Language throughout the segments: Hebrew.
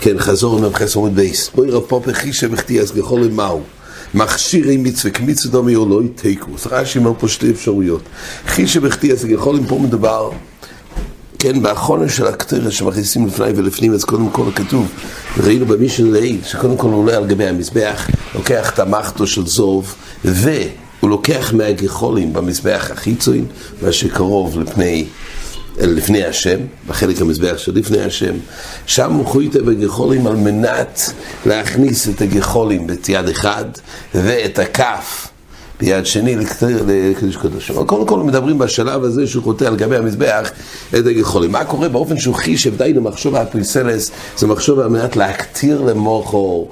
כן, חזור עם חסר עמוד בייס. בואי רב פופר חישה וכתיאס גחול מהו. מכשירי מצווה כמיצו דומי או לא יתקו. אז רש"י אומר פה שתי אפשרויות. חישה וכתיאס גחול פה מדובר כן, באחרונה של הקטרת שמכניסים לפני ולפנים, אז קודם כל כתוב, ראינו במישן לעיל, שקודם כל הוא עולה על גבי המזבח, לוקח את המחטו של זוב, והוא לוקח מהגחולים במזבח החיצוין, מה שקרוב לפני, לפני השם, בחלק המזבח של לפני השם, שם חויטה בגחולים על מנת להכניס את הגחולים ביד אחד, ואת הכף ביד שני לקדוש קדוש. אבל קודם כל מדברים בשלב הזה שהוא חוטא על גבי המזבח את הגחולים. מה קורה באופן שהוא חישב די למחשוב הפריסלס, זה מחשוב על מנת להקטיר למוחו.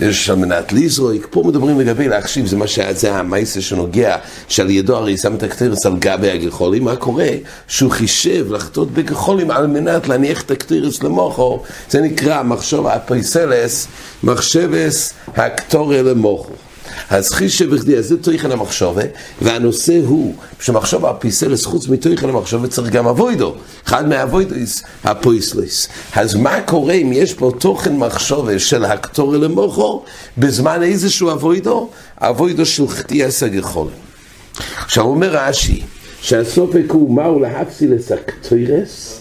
יש על מנת לזרוק, פה מדברים לגבי להחשיב, זה מה שזה המייסה שנוגע, שעל ידו הרי שם את הקטירס על גבי הגחולים, מה קורה? שהוא חישב לחטות בגחולים על מנת להניח את הקטירס למוחו, זה נקרא מחשוב הפריסלס, מחשבס הקטורי למוחו. אז חישה בכדי, אז זה תויכן המחשבה, והנושא הוא שמחשב הפיסלס חוץ מתויכן המחשבה צריך גם אבוידו, אחד מהאבוידויס הפויסלס. אז מה קורה אם יש פה תוכן מחשבה של הקטורי למוחו, בזמן איזשהו אבוידו? אבוידו של חטיאס הגחול. עכשיו אומר רש"י, שהסופק הוא מהו להפסילס הקטוירס?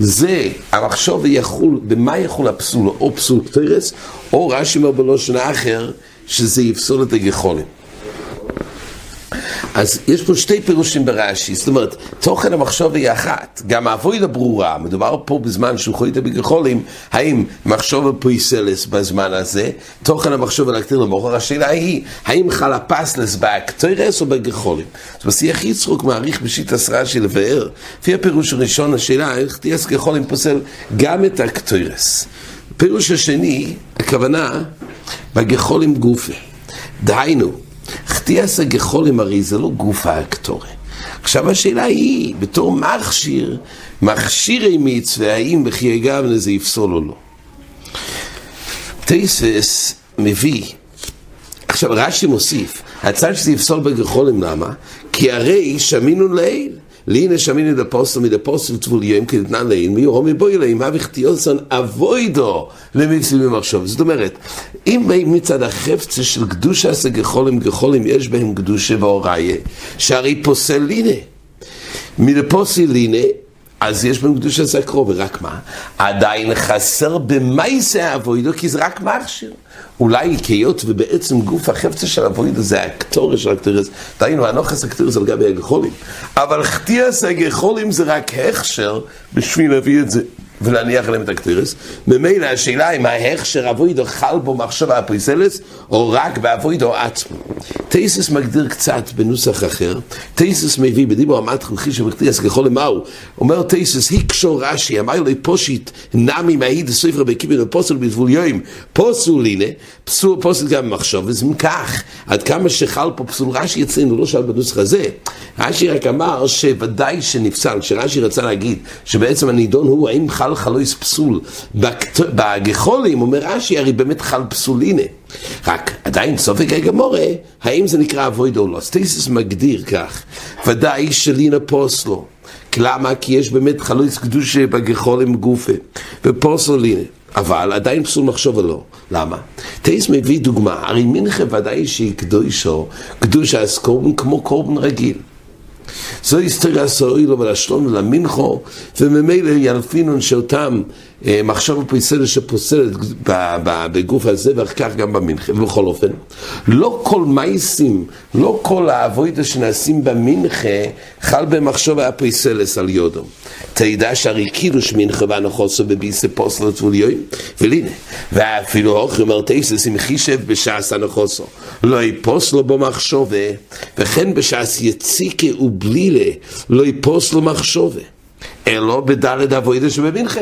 זה, המחשוב יחול, במה יחול הפסול, או פסול קטוירס, או רש"י אומר בלושן אחר, שזה יפסול את הגחולים. אז יש פה שתי פירושים ברש"י, זאת אומרת, תוכן המחשוב היא אחת, גם האבוידה ברורה, מדובר פה בזמן שהוא חוידה בגחולים, האם מחשוב הפויסלס בזמן הזה, תוכן המחשוב להקטיר למוכר, השאלה היא, האם חל הפסלס באקטוירס או בגחולים? אז בשיח יצחוק מעריך בשיטת רש"י לבאר, לפי הפירוש הראשון, השאלה, איך תהיה גחולים פוסל גם את האקטוירס. הפירוש השני, הכוונה, בגחולים גופה. דהיינו, חטיאס הגחולים הרי זה לא גופה הקטורי. עכשיו השאלה היא, בתור מכשיר, מכשירי מצווה, האם בחיי גבנה זה יפסול או לא. טייסס מביא, עכשיו רש"י מוסיף, הצד שזה יפסול בגחולים למה? כי הרי שמינו לעיל. לינה שמיני דפוסל מדפוסל טבוליים כדתנן לעין מיורו מבוי אליהם אבי חטיוסון אבוידו למצווה במחשוב. זאת אומרת, אם מצד החפצה של קדושה עשה גחולים גחולים יש בהם קדושה ואוריה, שהרי פוסל לינה. מדפוסל לינה אז יש בהם קדושה עשה קרוב, ורק מה? עדיין חסר במייסה אבוידו כי זה רק מכשיר. אולי כהיות ובעצם גוף החפצה של הווידה זה הקטורס של הקטורס, דהיינו, הנוכס הקטורס על גבי הגחולים. אבל חטיאס הגחולים זה רק הכשר בשביל להביא את זה. ולהניח עליהם את הקטירס. ממילא השאלה אם ההכשר אבוידו חל בו מחשבה הפריסלס, או רק באבוידו עצמו. טייסס מגדיר קצת בנוסח אחר, טייסס מביא בדיבור המתחיל חישב וקטיאס ככל למהו, אומר טייסס, היקשור רש"י, אמר לי פושיט נמי מהיד ספר בקיבל ופוסל בזבול יוים, פוסול הנה, פוסל גם במחשוב, וזה כך, עד כמה שחל פה פסול רש"י אצלנו, לא שאל בנוסח הזה. רש"י רק אמר שוודאי שנפסל, כשרש"י רצה להגיד שבעצם הנידון הוא האם חל חלויס פסול בגחולים, אומר רש"י, הרי באמת חל פסול הנה. רק עדיין סופק הגמורה, האם זה נקרא אבויד או לא? סטייסס מגדיר כך, ודאי שלינה פוסלו. למה? כי יש באמת חלויס קדושה בגחולים גופה, ופוסלו לינה. אבל עדיין פסול מחשוב לא. למה? טייס מביא דוגמה, הרי מנחה ודאי שהיא קדושו, קדושה אז קורבן כמו קורבן רגיל. זו היסטוריה סוילו ולשלום ולמנחו, וממילא ילפינון שאותם אה, מחשב הפריסלת שפוסלת בגוף הזה, ואחר כך גם במנחה. ובכל אופן, לא כל מייסים, לא כל האבוידה שנעשים במנחה, חל במחשב הפריסלס על יודו. תדע שהרי קידוש מנחה ואנוכוסו בביסה פוסלת וליואים, ולינה, ואפילו אוכר אומר תסס עם חישב בשעס אנוכוסו, לא יפוסלו בו מחשובה, וכן בשעס יציקה ובלילה, לא יפוסלו מחשובה. אלא בדלת אבוידה שבמנחה.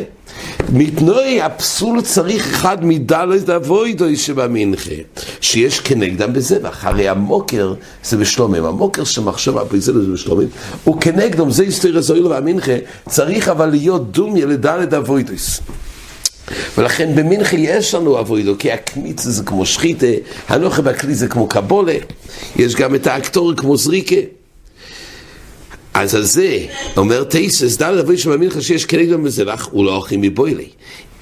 מתנועי הפסול צריך אחד מדלת אבוידו שבמנחה, שיש כנגדם בזבח. הרי המוקר זה בשלומים, המוקר שמחשב הפריסל זה בשלומים, הוא כנגדם, זה היסטוריה זוילו והמנחה, צריך אבל להיות דומיה לדלת אבוידוס. ולכן במנחה יש לנו אבוידו, כי הקמיץ זה כמו שחיתה, הנוכה בכלי זה כמו קבולה, יש גם את האקטור כמו זריקה. אז על זה אומר טייסס, דל רבי שמאמין לך שיש כנגד המזבח, הוא לא אוכלים מבוילי.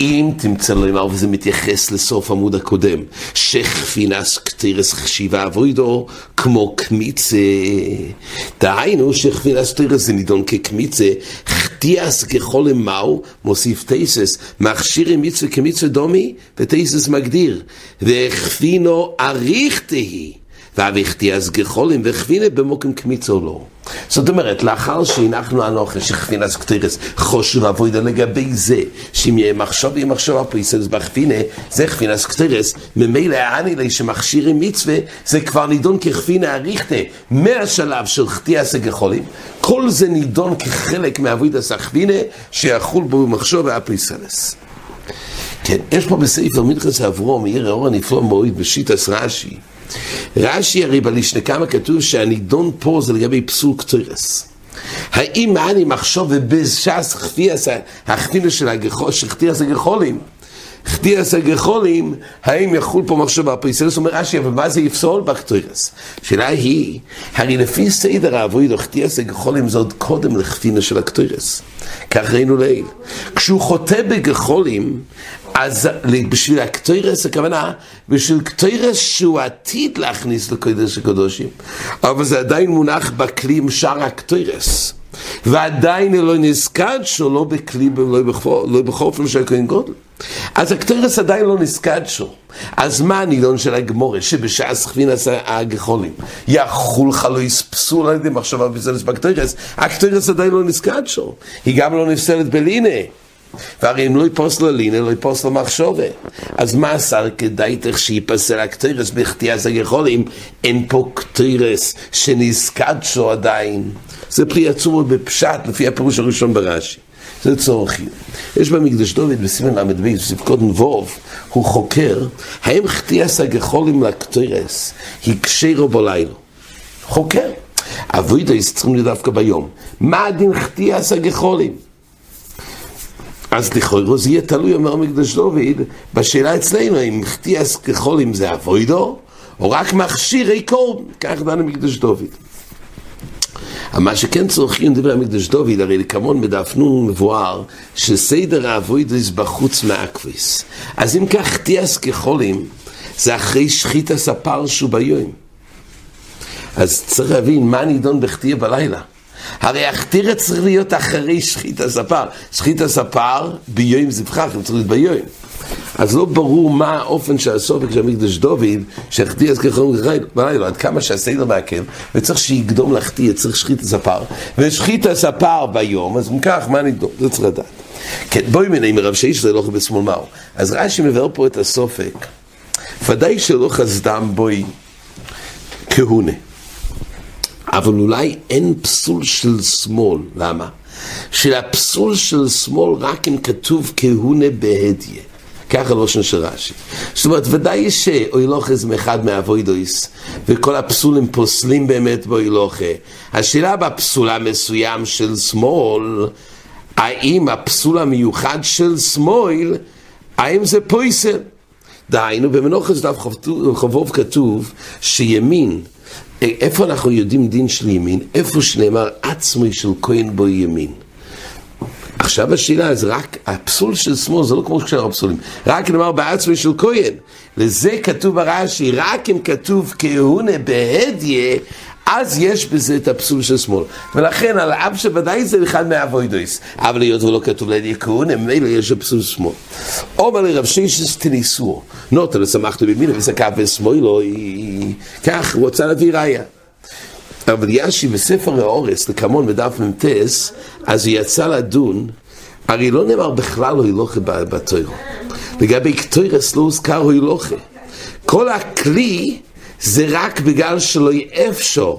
אם תמצא לו אמר, וזה מתייחס לסוף עמוד הקודם, שכפינס קטירס חשיבה אבוידו כמו קמיצה. דהיינו שכפינס קטירס זה נידון כקמיצה, חטיאס ככל מהו, מוסיף מכשיר עם מצווה כמצווה דומי, וטייסס מגדיר, וכפינו אריך תהי. ואביכתי אז גחולים וכבינה במוקם קמיצו לא. זאת אומרת, לאחר שהנחנו אנוכי שכבינס קטירס חושו אבוידו לגבי זה, שאם יהיה מחשוב יהיה מחשוב הפריסלס בכבינה, זה כבינס קטירס, ממילא העני לי שמכשירים מצווה, זה כבר נידון ככבינה אריכתה, מהשלב של חטיאס הגחולים, כל זה נידון כחלק מאבוידס הכבינה, שיחול בו מחשוב הפריסלס. כן, יש פה בסעיף מלכס אברום, עיר האור הנפלא מאוד בשיטס רש"י. רש"י הרי בלישנה כמה כתוב שהנידון פה זה לגבי פסול קטורס. האם מה אני מחשוב ובש"ס חפיאס, החפינה של הגחול, של חטיאס הגחולים, חטיאס הגחולים, האם יחול פה מחשוב בפריסלס? אומר רש"י, אבל מה זה יפסול בקטורס? השאלה היא, הרי לפי סדר העבוד, חטיאס הגחולים זה עוד קודם לחפינה של הקטורס. כך ראינו לעיל. כשהוא חוטא בגחולים, אז בשביל הקטוירס, הכוונה, בשביל קטוירס שהוא עתיד להכניס לקודש הקדושים, אבל זה עדיין מונח בכלי עם שאר הקטוירס. ועדיין לא נזכד שהוא לא בכלי, לא בחופן של הכהן גודל. אז הקטוירס עדיין לא נזכד שהוא. אז מה הנילון של הגמורה, שבשעה סכווין עשה הגחולים, יחול לך לא יספסול על ידי מחשבה בסלס בקטוירס, הקטוירס עדיין לא נזכד שהוא. היא גם לא נפסלת בלינה. והרי אם לא יפוס לו לינה, לא יפוס לו מחשובה. אז מה עשה כדאי תך שיפסל הקטרס בחטיאס הגחולים? אין פה קטרס שנזקד שו עדיין. זה פרי עצום בפשט, לפי הפירוש הראשון ברש"י. זה צורך. יש במקדש דוד בסימן ל"ב, בספקות נבוב, הוא חוקר, האם חטיאס הגחולים לקטרס הקשירו בלילה? חוקר. אבוידויס צריכים להיות דווקא ביום. מה הדין חטיאס הגחולים? אז לכאורה זה יהיה תלוי, אומר מקדש דוד, בשאלה אצלנו, אם חטיאס ככל אם זה אבוידו, או רק מכשירי קורבן, כך דנו מקדש דוד. מה שכן צורכים דברי המקדש דוד, הרי לכמון בדף נון מבואר שסדר האבוידוס בחוץ מאקוויס. אז אם כך חטיאס כחולים, זה אחרי שחית הספר שהוא ביום. אז צריך להבין מה נידון בחטיא בלילה. הרי הכתירה צריך להיות אחרי שחית הספר. שחית הספר ביום זבחך, צריך להיות ביום. אז לא ברור מה האופן של הסופק של המקדש דוד, שהחטיא אז כחום בלילה, עד כמה שהסדר מעכב, וצריך שיקדום להחטיא, צריך שחית הספר, ושחית הספר ביום, אז אם כך, מה נקדום? זה צריך לדעת. כן, בואי מנה עם הרב שיש זה לא בשמאל מהו. אז רש"י מבאר פה את הסופק, ודאי שלא חסדם בוי כהונה. אבל אולי אין פסול של שמאל, למה? שהפסול של שמאל רק אם כתוב כהונה בהדיה. ככה לא של רש"י. זאת אומרת, ודאי שאוילוכה זה מאחד מהאבוידויס, וכל הפסולים פוסלים באמת באוילוכה. השאלה בפסול המסוים של שמאל, האם הפסול המיוחד של שמאל, האם זה פויסל? דהיינו, במנוחס דף חובוב כתוב שימין איפה אנחנו יודעים דין של ימין? איפה שנאמר עצמי של כהן בו ימין. עכשיו השאלה, זה רק הפסול של שמאל, זה לא כמו שאר הפסולים, רק נאמר בעצמי של כהן. לזה כתוב ברש"י, רק אם כתוב כהונה בהדיה, אז יש בזה את הפסול של שמאל. ולכן, על אף שוודאי זה אחד מהאבוידויס, אבל היות ולא כתוב לידי כהונה, ממילא יש פסול שמאל. אומר לרב שישס תניסו, נוטה ושמחתו במינה וזקף ושמאלו, כך הוא רוצה להביא ראיה. אבל ישי בספר האורס, לקמון בדף מ"טס, אז הוא יצא לדון, הרי לא נאמר בכלל הוא הילוכה בתוירו. לגבי קטוירס לא הוזכר הילוכה. כל הכלי זה רק בגלל שלא אפשר,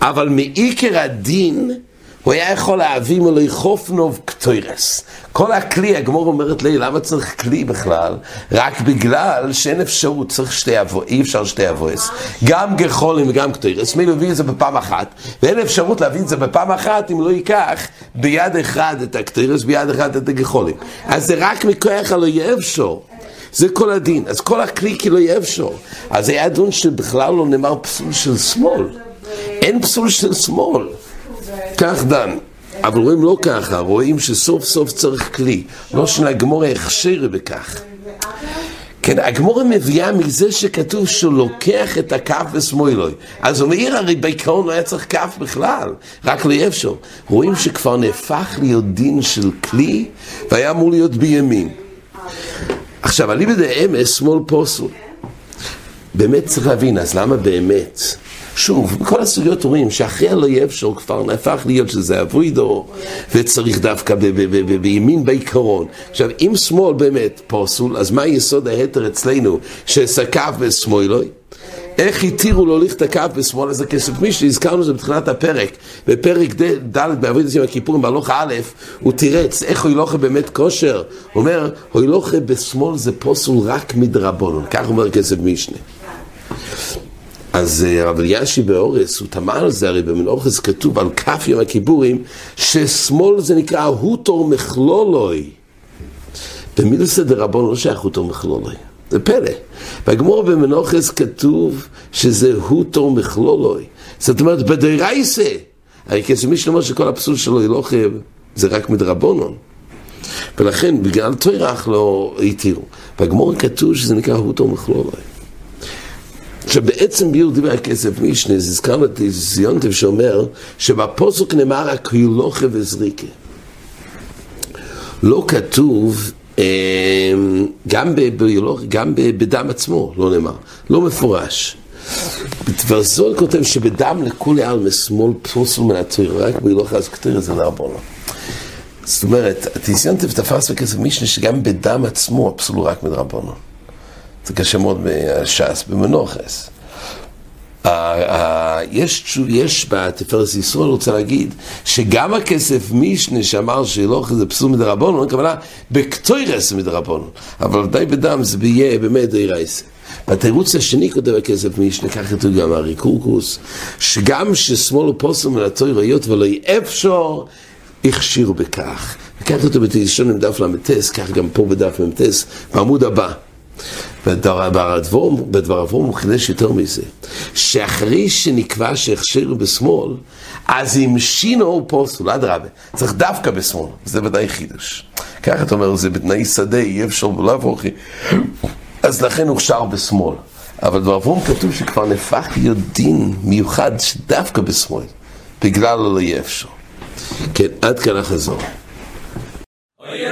אבל מעיקר הדין הוא היה יכול להביא מלא חופנוב קטוירס. כל הכלי, הגמור אומרת לי, למה צריך כלי בכלל? רק בגלל שאין אפשרות, צריך שתי אבו, אי אפשר שתי אבויס. גם גחולים וגם קטוירס, מי להביא את זה בפעם אחת, ואין אפשרות להביא את זה בפעם אחת אם לא ייקח ביד אחד את הקטוירס, ביד אחד את הגחולים. אז זה רק מכוח הלא יהיה אפשר. זה כל הדין. אז כל הכלי כאילו יהיה אפשר. אז היה דון שבכלל לא נאמר פסול של שמאל. אין פסול של שמאל. כך דן. אבל רואים לא ככה, רואים שסוף סוף צריך כלי. לא שנגמור הכשר בכך. כן, הגמורה מביאה מזה שכתוב שהוא לוקח את הכף בשמאלוי. אז הוא מעיר הרי בעיקרון לא היה צריך כף בכלל, רק לאפשר. רואים שכבר נהפך להיות דין של כלי, והיה אמור להיות בימין. עכשיו, אליבא דאמס, שמאל פוסל. באמת צריך להבין, אז למה באמת? שוב, בכל הסוגיות רואים שאחרי הלא אפשר כבר נהפך להיות שזה אבוידו וצריך דווקא בימין בעיקרון. עכשיו, אם שמאל באמת פוסול, אז מה יסוד ההתר אצלנו שסקף בשמאלוי? איך התירו לו לכת הקו בשמאל איזה כסף מישהו, הזכרנו את זה בתחילת הפרק, בפרק ד' בעבודת יום הכיפורים בהלוך א', הוא תירץ איך הוילוכה באמת כושר, הוא אומר, הוילוכה בשמאל זה פוסול רק מדרבנון, כך אומר כסף משנה. אז אה, רב אלישי באורס, הוא תמה על זה, הרי במנוחס כתוב על כף יום הכיפורים, ששמאל זה נקרא הוטור מכלולוי. במילוסא דרבון לא שייך הוטור מכלולוי. זה פלא. בגמור במנוחס כתוב שזה הוטור מכלולוי. זאת אומרת, בדרייסה. הרי כשמי שאומר שכל הפסול שלו לא חייב, זה רק מדרבונון. ולכן, בגלל תוירח לא התירו. בגמור כתוב שזה נקרא הוטור מכלולוי. עכשיו בעצם ביור דיבר הכסף מישנה, הזכרנו את זיונטב שאומר שבפוסוק נאמר הקהילוכה וזריקה. לא כתוב גם, בביולוג, גם בדם עצמו, לא נאמר, לא מפורש. בדבר זול כותב שבדם לכולי על משמאל פוסל מן התויר, רק בהילוך אז כתיר זה לארבונו. זאת אומרת, התיסיונטב תפס בכסף מישנה שגם בדם עצמו הפסולו רק מדרבנו. זה קשה מאוד בש"ס, במנוחס. יש, יש בתפארת ישראל, רוצה להגיד, שגם הכסף מישנה שאמר שלא זה פסול מדרבנו, הכוונה בקטוירס מדרבנו, אבל ודאי בדם זה יהיה באמת די רייסה. בתירוץ השני כותב הכסף מישנה, כך כתוב גם ארי קורקוס, שגם ששמאל הוא פוסל מן התויר היות ולא אפשר, הכשירו בכך. וכך כתוב בתשעון עם דף ל"טס, כך גם פה בדף מ"טס, בעמוד הבא. בדבר אברום הוא חידש יותר מזה, שאחרי שנקבע שהכשירו בשמאל, אז אם שינו פוסטול, אדרבה, צריך דווקא בשמאל, זה ודאי חידוש. ככה אתה אומר, זה בתנאי שדה, אי אפשר ולא אברוכי, אז לכן הוכשר בשמאל. אבל דבר אברום כתוב שכבר נהפך להיות דין מיוחד שדווקא בשמאל, בגלל לא יהיה אפשר. כן, עד כאן החזור. אוי